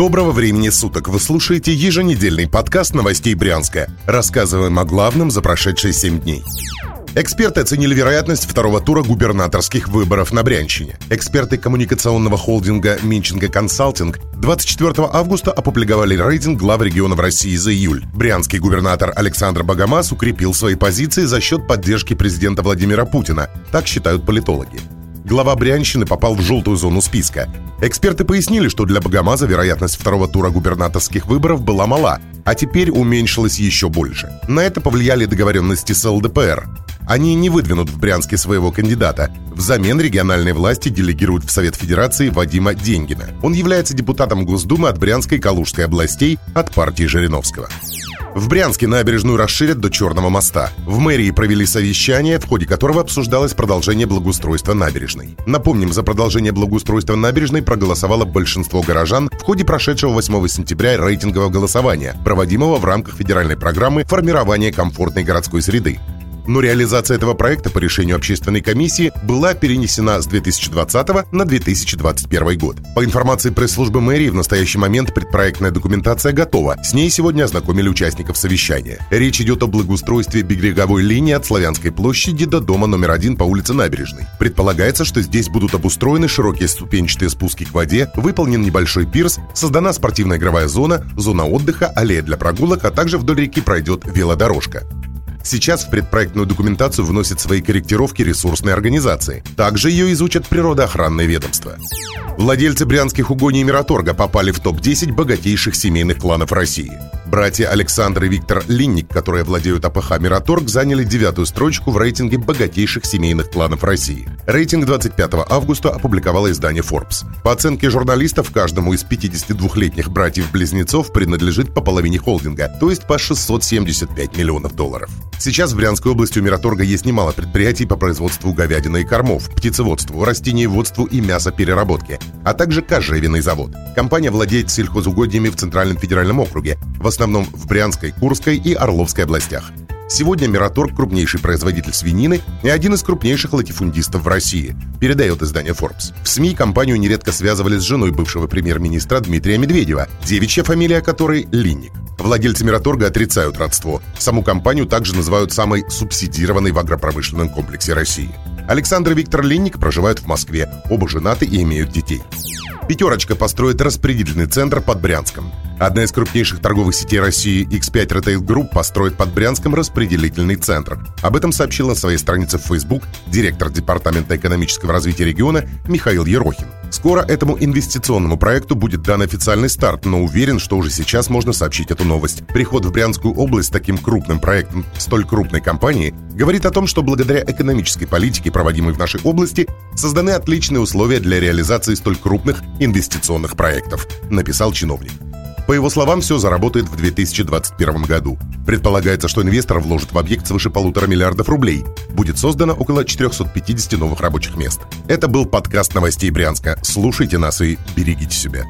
Доброго времени суток! Вы слушаете еженедельный подкаст новостей Брянска. Рассказываем о главном за прошедшие 7 дней. Эксперты оценили вероятность второго тура губернаторских выборов на Брянщине. Эксперты коммуникационного холдинга Минченко Консалтинг 24 августа опубликовали рейтинг глав регионов России за июль. Брянский губернатор Александр Богомаз укрепил свои позиции за счет поддержки президента Владимира Путина. Так считают политологи глава Брянщины попал в желтую зону списка. Эксперты пояснили, что для Богомаза вероятность второго тура губернаторских выборов была мала, а теперь уменьшилась еще больше. На это повлияли договоренности с ЛДПР. Они не выдвинут в Брянске своего кандидата. Взамен региональные власти делегируют в Совет Федерации Вадима Деньгина. Он является депутатом Госдумы от Брянской и Калужской областей от партии Жириновского. В Брянске набережную расширят до Черного моста. В мэрии провели совещание, в ходе которого обсуждалось продолжение благоустройства набережной. Напомним, за продолжение благоустройства набережной проголосовало большинство горожан в ходе прошедшего 8 сентября рейтингового голосования, проводимого в рамках федеральной программы формирования комфортной городской среды но реализация этого проекта по решению общественной комиссии была перенесена с 2020 на 2021 год. По информации пресс-службы мэрии, в настоящий момент предпроектная документация готова. С ней сегодня ознакомили участников совещания. Речь идет о благоустройстве береговой линии от Славянской площади до дома номер один по улице Набережной. Предполагается, что здесь будут обустроены широкие ступенчатые спуски к воде, выполнен небольшой пирс, создана спортивная игровая зона, зона отдыха, аллея для прогулок, а также вдоль реки пройдет велодорожка. Сейчас в предпроектную документацию вносят свои корректировки ресурсные организации. Также ее изучат природоохранные ведомства. Владельцы брянских угоний Мираторга попали в топ-10 богатейших семейных кланов России. Братья Александр и Виктор Линник, которые владеют АПХ «Мираторг», заняли девятую строчку в рейтинге богатейших семейных кланов России. Рейтинг 25 августа опубликовало издание Forbes. По оценке журналистов, каждому из 52-летних братьев-близнецов принадлежит по половине холдинга, то есть по 675 миллионов долларов. Сейчас в Брянской области у Мираторга есть немало предприятий по производству говядины и кормов, птицеводству, растениеводству и мясопереработке, а также кожевенный завод. Компания владеет сельхозугодьями в Центральном федеральном округе, в основном в Брянской, Курской и Орловской областях. Сегодня Мираторг – крупнейший производитель свинины и один из крупнейших латифундистов в России, передает издание Forbes. В СМИ компанию нередко связывали с женой бывшего премьер-министра Дмитрия Медведева, девичья фамилия которой – Линник. Владельцы Мираторга отрицают родство. Саму компанию также называют самой субсидированной в агропромышленном комплексе России. Александр и Виктор Линник проживают в Москве, оба женаты и имеют детей. «Пятерочка» построит распределительный центр под Брянском. Одна из крупнейших торговых сетей России X5 Retail Group построит под Брянском распределительный центр. Об этом сообщил на своей странице в Facebook директор Департамента экономического развития региона Михаил Ерохин. Скоро этому инвестиционному проекту будет дан официальный старт, но уверен, что уже сейчас можно сообщить эту новость. Приход в Брянскую область таким крупным проектом столь крупной компании говорит о том, что благодаря экономической политике, проводимой в нашей области, созданы отличные условия для реализации столь крупных инвестиционных проектов, написал чиновник. По его словам, все заработает в 2021 году. Предполагается, что инвестор вложит в объект свыше полутора миллиардов рублей. Будет создано около 450 новых рабочих мест. Это был подкаст новостей Брянска. Слушайте нас и берегите себя.